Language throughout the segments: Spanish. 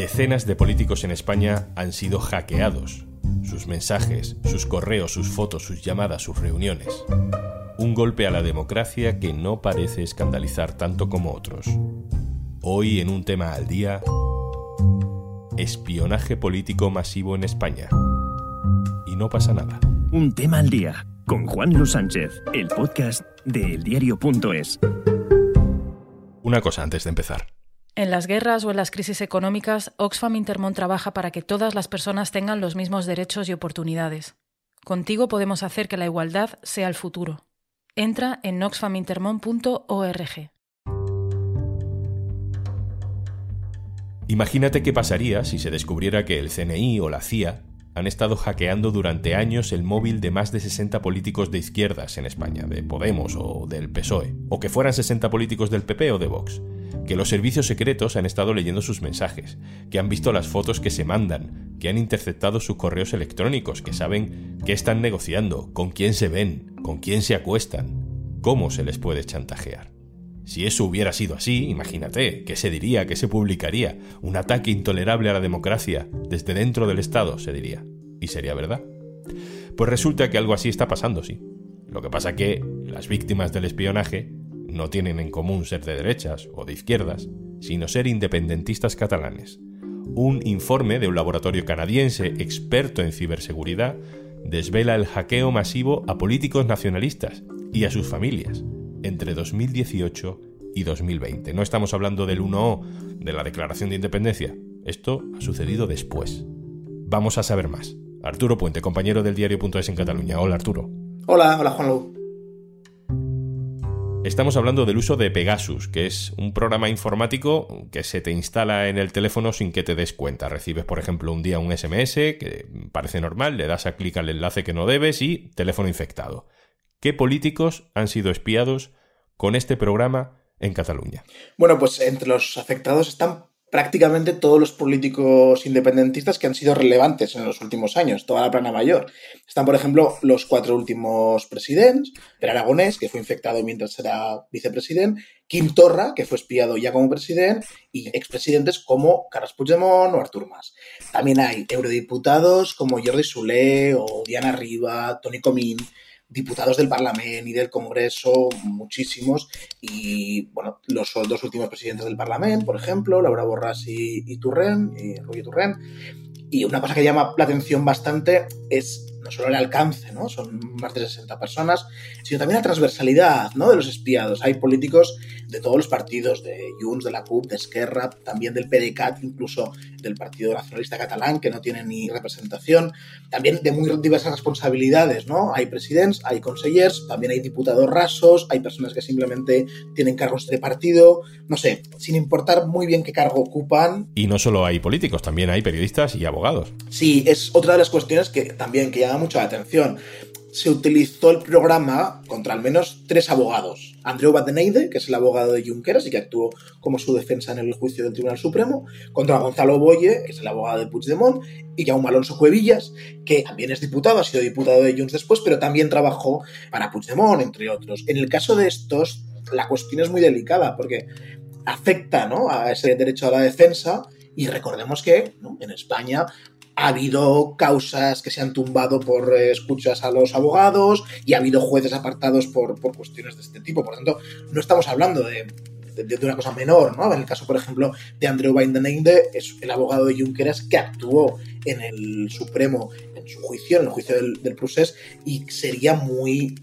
Decenas de políticos en España han sido hackeados. Sus mensajes, sus correos, sus fotos, sus llamadas, sus reuniones. Un golpe a la democracia que no parece escandalizar tanto como otros. Hoy en un tema al día, espionaje político masivo en España. Y no pasa nada. Un tema al día con Juan Luis Sánchez, el podcast de eldiario.es. Una cosa antes de empezar. En las guerras o en las crisis económicas, Oxfam Intermón trabaja para que todas las personas tengan los mismos derechos y oportunidades. Contigo podemos hacer que la igualdad sea el futuro. Entra en oxfamintermon.org. Imagínate qué pasaría si se descubriera que el CNI o la CIA han estado hackeando durante años el móvil de más de 60 políticos de izquierdas en España, de Podemos o del PSOE, o que fueran 60 políticos del PP o de Vox, que los servicios secretos han estado leyendo sus mensajes, que han visto las fotos que se mandan, que han interceptado sus correos electrónicos, que saben qué están negociando, con quién se ven, con quién se acuestan, cómo se les puede chantajear. Si eso hubiera sido así, imagínate, ¿qué se diría? ¿Qué se publicaría? Un ataque intolerable a la democracia, desde dentro del Estado, se diría. ¿Y sería verdad? Pues resulta que algo así está pasando, sí. Lo que pasa que las víctimas del espionaje no tienen en común ser de derechas o de izquierdas, sino ser independentistas catalanes. Un informe de un laboratorio canadiense experto en ciberseguridad desvela el hackeo masivo a políticos nacionalistas y a sus familias entre 2018 y 2020. No estamos hablando del 1O de la Declaración de Independencia. Esto ha sucedido después. Vamos a saber más. Arturo Puente, compañero del diario.es en Cataluña. Hola Arturo. Hola, hola Juanlu. Estamos hablando del uso de Pegasus, que es un programa informático que se te instala en el teléfono sin que te des cuenta. Recibes, por ejemplo, un día un SMS que parece normal, le das a clic al enlace que no debes y teléfono infectado. ¿Qué políticos han sido espiados con este programa en Cataluña? Bueno, pues entre los afectados están prácticamente todos los políticos independentistas que han sido relevantes en los últimos años, toda la plana mayor. Están, por ejemplo, los cuatro últimos presidentes, Per Aragonés, que fue infectado mientras era vicepresidente, Quim Torra, que fue espiado ya como presidente, y expresidentes como Carles Puigdemont o Artur Mas. También hay eurodiputados como Jordi Solé o Diana Riba, Toni Comín, diputados del Parlamento y del Congreso, muchísimos, y bueno, los dos últimos presidentes del Parlamento, por ejemplo, Laura Borràs y, y Turren, y Rui Turren. Y una cosa que llama la atención bastante es no solo el alcance, ¿no? Son más de 60 personas, sino también la transversalidad, ¿no? De los espiados. Hay políticos de todos los partidos, de Junts, de la CUP, de Esquerra, también del PDeCAT, incluso del Partido Nacionalista Catalán, que no tiene ni representación. También de muy diversas responsabilidades, ¿no? Hay presidentes, hay consellers, también hay diputados rasos, hay personas que simplemente tienen cargos de partido, no sé, sin importar muy bien qué cargo ocupan. Y no solo hay políticos, también hay periodistas y abogados. Sí, es otra de las cuestiones que también que llama mucho atención. Se utilizó el programa contra al menos tres abogados. Andreu Bateneide, que es el abogado de Junqueras y que actuó como su defensa en el juicio del Tribunal Supremo, contra Gonzalo Boye, que es el abogado de Puigdemont, y Jaume Alonso Cuevillas, que también es diputado, ha sido diputado de Junts después, pero también trabajó para Puigdemont, entre otros. En el caso de estos, la cuestión es muy delicada porque afecta ¿no? a ese derecho a la defensa y recordemos que en España ha habido causas que se han tumbado por eh, escuchas a los abogados y ha habido jueces apartados por, por cuestiones de este tipo. Por tanto, no estamos hablando de, de, una cosa menor, ¿no? En el caso, por ejemplo, de Andrew Bindeneinde, es el abogado de Junqueras que actuó en el Supremo, en su juicio, en el juicio del, del y sería muy,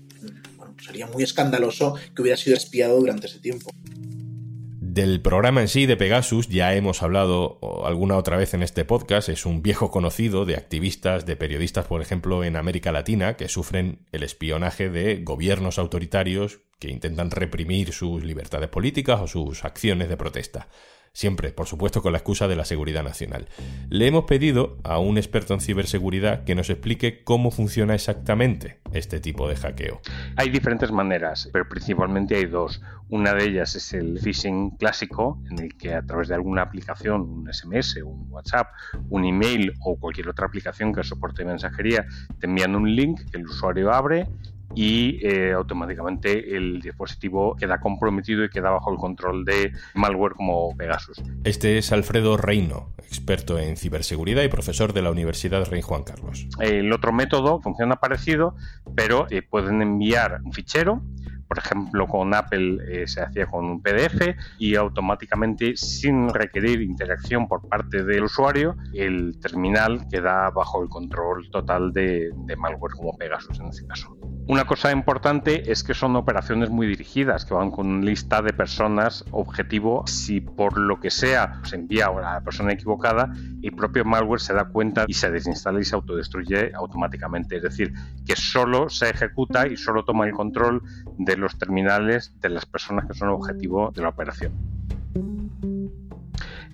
sería muy escandaloso que hubiera sido espiado durante ese tiempo. Del programa en sí de Pegasus ya hemos hablado alguna otra vez en este podcast, es un viejo conocido de activistas, de periodistas, por ejemplo, en América Latina, que sufren el espionaje de gobiernos autoritarios que intentan reprimir sus libertades políticas o sus acciones de protesta siempre, por supuesto, con la excusa de la seguridad nacional. Le hemos pedido a un experto en ciberseguridad que nos explique cómo funciona exactamente este tipo de hackeo. Hay diferentes maneras, pero principalmente hay dos. Una de ellas es el phishing clásico, en el que a través de alguna aplicación, un SMS, un WhatsApp, un email o cualquier otra aplicación que soporte mensajería, te envían un link que el usuario abre y eh, automáticamente el dispositivo queda comprometido y queda bajo el control de malware como Pegasus. Este es Alfredo Reino, experto en ciberseguridad y profesor de la Universidad Rey Juan Carlos. El otro método funciona parecido, pero eh, pueden enviar un fichero por ejemplo, con Apple eh, se hacía con un PDF y automáticamente, sin requerir interacción por parte del usuario, el terminal queda bajo el control total de, de malware como Pegasus en este caso. Una cosa importante es que son operaciones muy dirigidas, que van con lista de personas objetivo. Si por lo que sea se envía a la persona equivocada, el propio malware se da cuenta y se desinstala y se autodestruye automáticamente. Es decir, que solo se ejecuta y solo toma el control de los terminales de las personas que son objetivo de la operación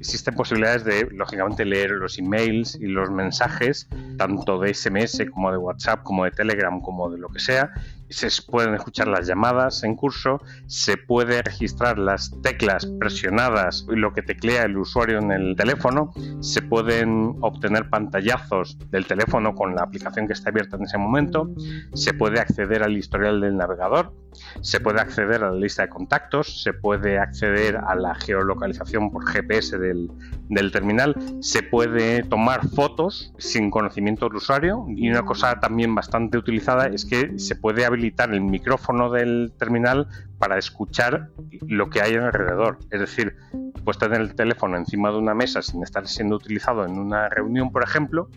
existen posibilidades de, lógicamente, leer los emails y los mensajes, tanto de SMS como de WhatsApp, como de Telegram, como de lo que sea, se pueden escuchar las llamadas en curso, se puede registrar las teclas presionadas y lo que teclea el usuario en el teléfono, se pueden obtener pantallazos del teléfono con la aplicación que está abierta en ese momento, se puede acceder al historial del navegador, se puede acceder a la lista de contactos, se puede acceder a la geolocalización por GPS del, del terminal, se puede tomar fotos sin conocimiento del usuario y una cosa también bastante utilizada es que se puede habilitar el micrófono del terminal para escuchar lo que hay alrededor. Es decir, puedes tener el teléfono encima de una mesa sin estar siendo utilizado en una reunión, por ejemplo,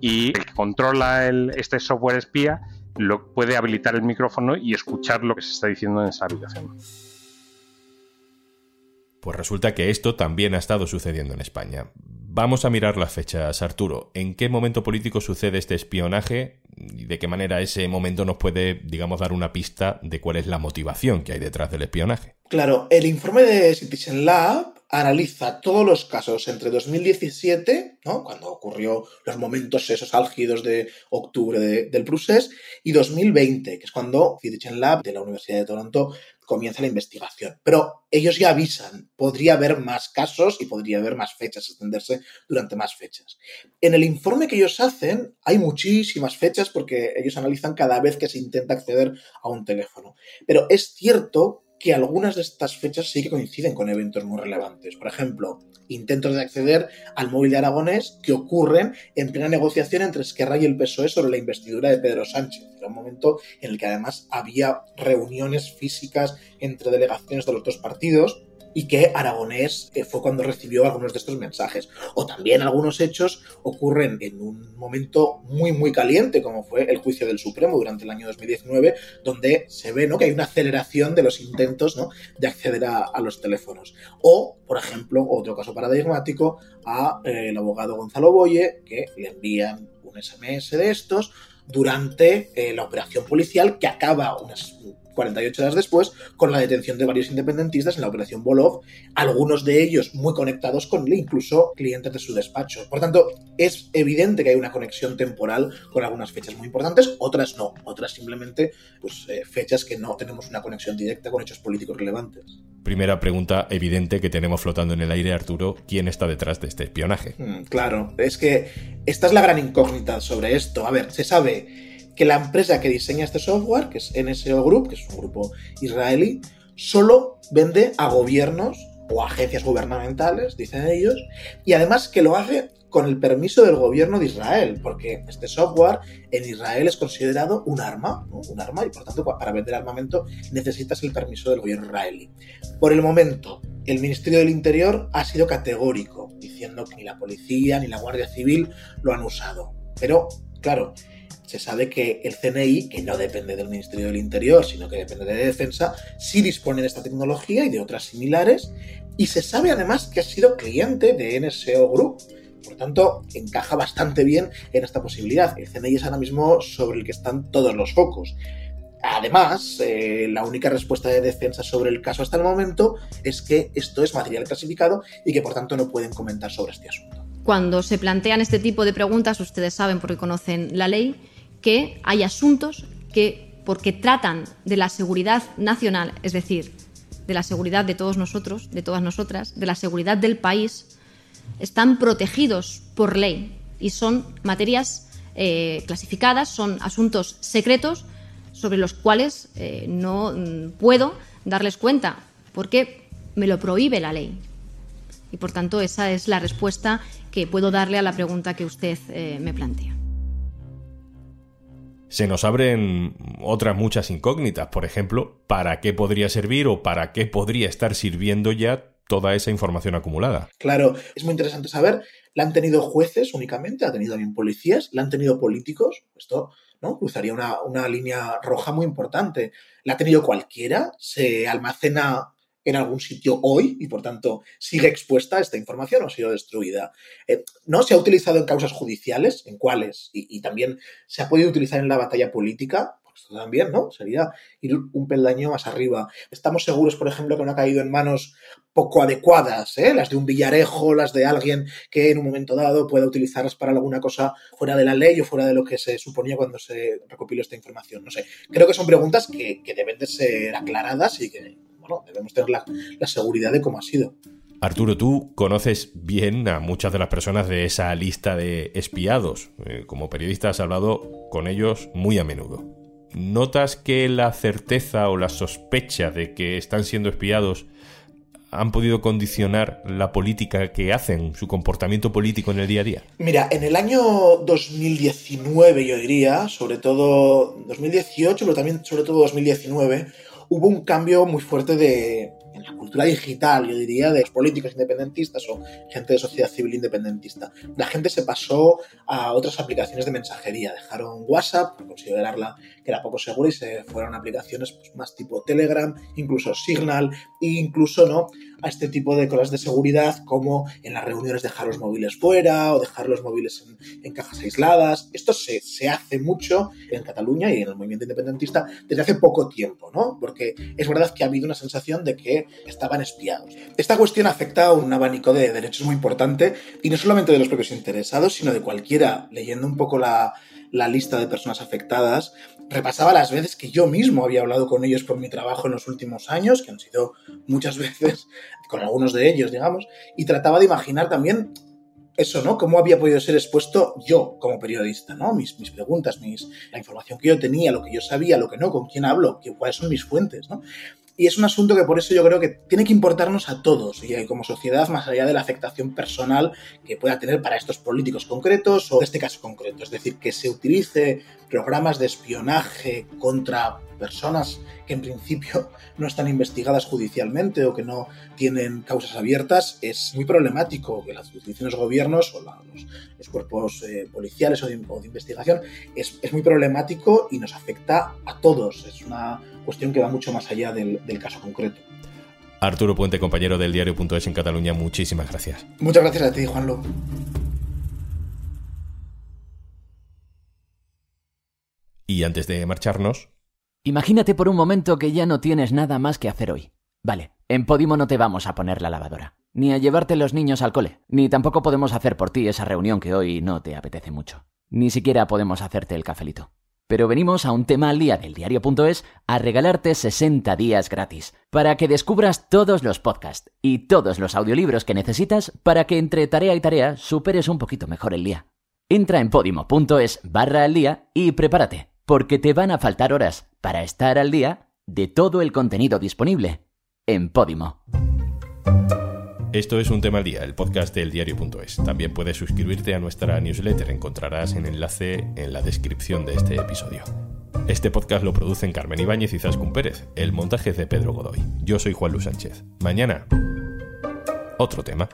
y el que controla este software espía lo puede habilitar el micrófono y escuchar lo que se está diciendo en esa habitación. Pues resulta que esto también ha estado sucediendo en España. Vamos a mirar las fechas, Arturo. ¿En qué momento político sucede este espionaje y de qué manera ese momento nos puede, digamos, dar una pista de cuál es la motivación que hay detrás del espionaje. Claro, el informe de Citizen Lab analiza todos los casos entre 2017, ¿no? cuando ocurrió los momentos esos álgidos de octubre del procés, y 2020, que es cuando Citizen Lab de la Universidad de Toronto comienza la investigación. Pero ellos ya avisan, podría haber más casos y podría haber más fechas, extenderse durante más fechas. En el informe que ellos hacen hay muchísimas fechas porque ellos analizan cada vez que se intenta acceder a un teléfono. Pero es cierto que algunas de estas fechas sí que coinciden con eventos muy relevantes. Por ejemplo, intentos de acceder al móvil de Aragonés que ocurren en plena negociación entre Esquerra y el PSOE sobre la investidura de Pedro Sánchez. Era un momento en el que además había reuniones físicas entre delegaciones de los dos partidos y que Aragonés fue cuando recibió algunos de estos mensajes. O también algunos hechos ocurren en un momento muy, muy caliente, como fue el juicio del Supremo durante el año 2019, donde se ve ¿no? que hay una aceleración de los intentos ¿no? de acceder a, los teléfonos. O, por ejemplo, otro caso paradigmático, a eh, el abogado Gonzalo Boye, que le envían un SMS de estos durante eh, la operación policial que acaba unas 48 horas después, con la detención de varios independentistas en la operación Bolov, algunos de ellos muy conectados con él, incluso clientes de su despacho. Por tanto, es evidente que hay una conexión temporal con algunas fechas muy importantes, otras no, otras simplemente pues, eh, fechas que no tenemos una conexión directa con hechos políticos relevantes. Primera pregunta evidente que tenemos flotando en el aire, Arturo, ¿quién está detrás de este espionaje? Mm, claro, es que esta es la gran incógnita sobre esto. A ver, se sabe que la empresa que diseña este software, que es NSO Group, que es un grupo israelí, solo vende a gobiernos o agencias gubernamentales, dicen ellos, y además que lo hace con el permiso del gobierno de Israel, porque este software en Israel es considerado un arma, un arma, y por tanto para vender armamento necesitas el permiso del gobierno israelí. Por el momento, el Ministerio del Interior ha sido categórico, diciendo que ni la policía ni la Guardia Civil lo han usado. Pero, claro, se sabe que el CNI, que no depende del Ministerio del Interior, sino que depende de Defensa, sí dispone de esta tecnología y de otras similares, y se sabe además que ha sido cliente de NSO Group. Por tanto, encaja bastante bien en esta posibilidad. El CNI es ahora mismo sobre el que están todos los focos. Además, eh, la única respuesta de defensa sobre el caso hasta el momento es que esto es material clasificado y que por tanto no pueden comentar sobre este asunto. Cuando se plantean este tipo de preguntas, ustedes saben porque conocen la ley, que hay asuntos que, porque tratan de la seguridad nacional, es decir, de la seguridad de todos nosotros, de todas nosotras, de la seguridad del país, están protegidos por ley y son materias eh, clasificadas, son asuntos secretos sobre los cuales eh, no mm, puedo darles cuenta, porque me lo prohíbe la ley. Y por tanto, esa es la respuesta que puedo darle a la pregunta que usted eh, me plantea. Se nos abren otras muchas incógnitas, por ejemplo, ¿para qué podría servir o para qué podría estar sirviendo ya toda esa información acumulada? Claro, es muy interesante saber, ¿la han tenido jueces únicamente? ¿Ha tenido también policías? ¿La han tenido políticos? Esto ¿no? cruzaría una, una línea roja muy importante. ¿La ha tenido cualquiera? ¿Se almacena en algún sitio hoy y por tanto sigue expuesta esta información o ha sido destruida. Eh, ¿No? Se ha utilizado en causas judiciales, en cuáles, y, también se ha podido utilizar en la batalla política. Pues esto también, ¿no? Sería ir un peldaño más arriba. Estamos seguros, por ejemplo, que no ha caído en manos poco adecuadas, ¿eh? las de un villarejo, las de alguien que en un momento dado pueda utilizarlas para alguna cosa fuera de la ley o fuera de lo que se suponía cuando se recopiló esta información. No sé. Creo que son preguntas que, que deben de ser aclaradas y que debemos tener la, seguridad de cómo ha sido. Arturo, tú conoces bien a muchas de las personas de esa lista de espiados. Eh, como periodista has hablado con ellos muy a menudo. ¿Notas que la certeza o la sospecha de que están siendo espiados han podido condicionar la política que hacen, su comportamiento político en el día a día? Mira, en el año 2019 yo diría, sobre todo 2018, pero también sobre todo 2019, hubo un cambio muy fuerte de, cultura digital, yo diría, de los políticos independentistas o gente de sociedad civil independentista. La gente se pasó a otras aplicaciones de mensajería, dejaron WhatsApp por considerarla que era poco segura y se fueron a aplicaciones pues, más tipo Telegram, incluso Signal e incluso no a este tipo de cosas de seguridad como en las reuniones dejar los móviles fuera o dejar los móviles en, cajas aisladas. Esto se, se, hace mucho en Cataluña y en el movimiento independentista desde hace poco tiempo, ¿no? Porque es verdad que ha habido una sensación de que estaban espiados. Esta cuestión afecta a un abanico de derechos muy importante y no solamente de los propios interesados, sino de cualquiera. Leyendo un poco la, la lista de personas afectadas, repasaba las veces que yo mismo había hablado con ellos por mi trabajo en los últimos años, que han sido muchas veces, con algunos de ellos, digamos, y trataba de imaginar también eso, ¿no? Cómo había podido ser expuesto yo como periodista, ¿no? Mis, mis preguntas, mis, la información que yo tenía, lo que yo sabía, lo que no, con quién hablo, cuáles son mis fuentes, ¿no? Y es un asunto que por eso yo creo que tiene que importarnos a todos y como sociedad, más allá de la afectación personal que pueda tener para estos políticos concretos o este caso concreto. Es decir, que se utilice programas de espionaje contra personas que en principio no están investigadas judicialmente o que no tienen causas abiertas es muy problemático que las los gobiernos o los, cuerpos eh, policiales o de, investigación es, muy problemático y nos afecta a todos. Es una cuestión que va mucho más allá del, del caso concreto. Arturo Puente, compañero del diario.es en Cataluña, muchísimas gracias. Muchas gracias a ti, Juanlo. Y antes de marcharnos... Imagínate por un momento que ya no tienes nada más que hacer hoy. Vale, en Podimo no te vamos a poner la lavadora, ni a llevarte los niños al cole, ni tampoco podemos hacer por ti esa reunión que hoy no te apetece mucho. Ni siquiera podemos hacerte el cafelito. Pero venimos a un tema al día del diario.es a regalarte 60 días gratis, para que descubras todos los podcasts y todos los audiolibros que necesitas para que entre tarea y tarea superes un poquito mejor el día. Entra en podimo.es barra al día y prepárate porque te van a faltar horas para estar al día de todo el contenido disponible en Podimo. Esto es un tema al día, el podcast del diario.es. También puedes suscribirte a nuestra newsletter, encontrarás el enlace en la descripción de este episodio. Este podcast lo producen Carmen Ibáñez y Zascun Pérez, el montaje es de Pedro Godoy. Yo soy Juan Luis Sánchez. Mañana, otro tema.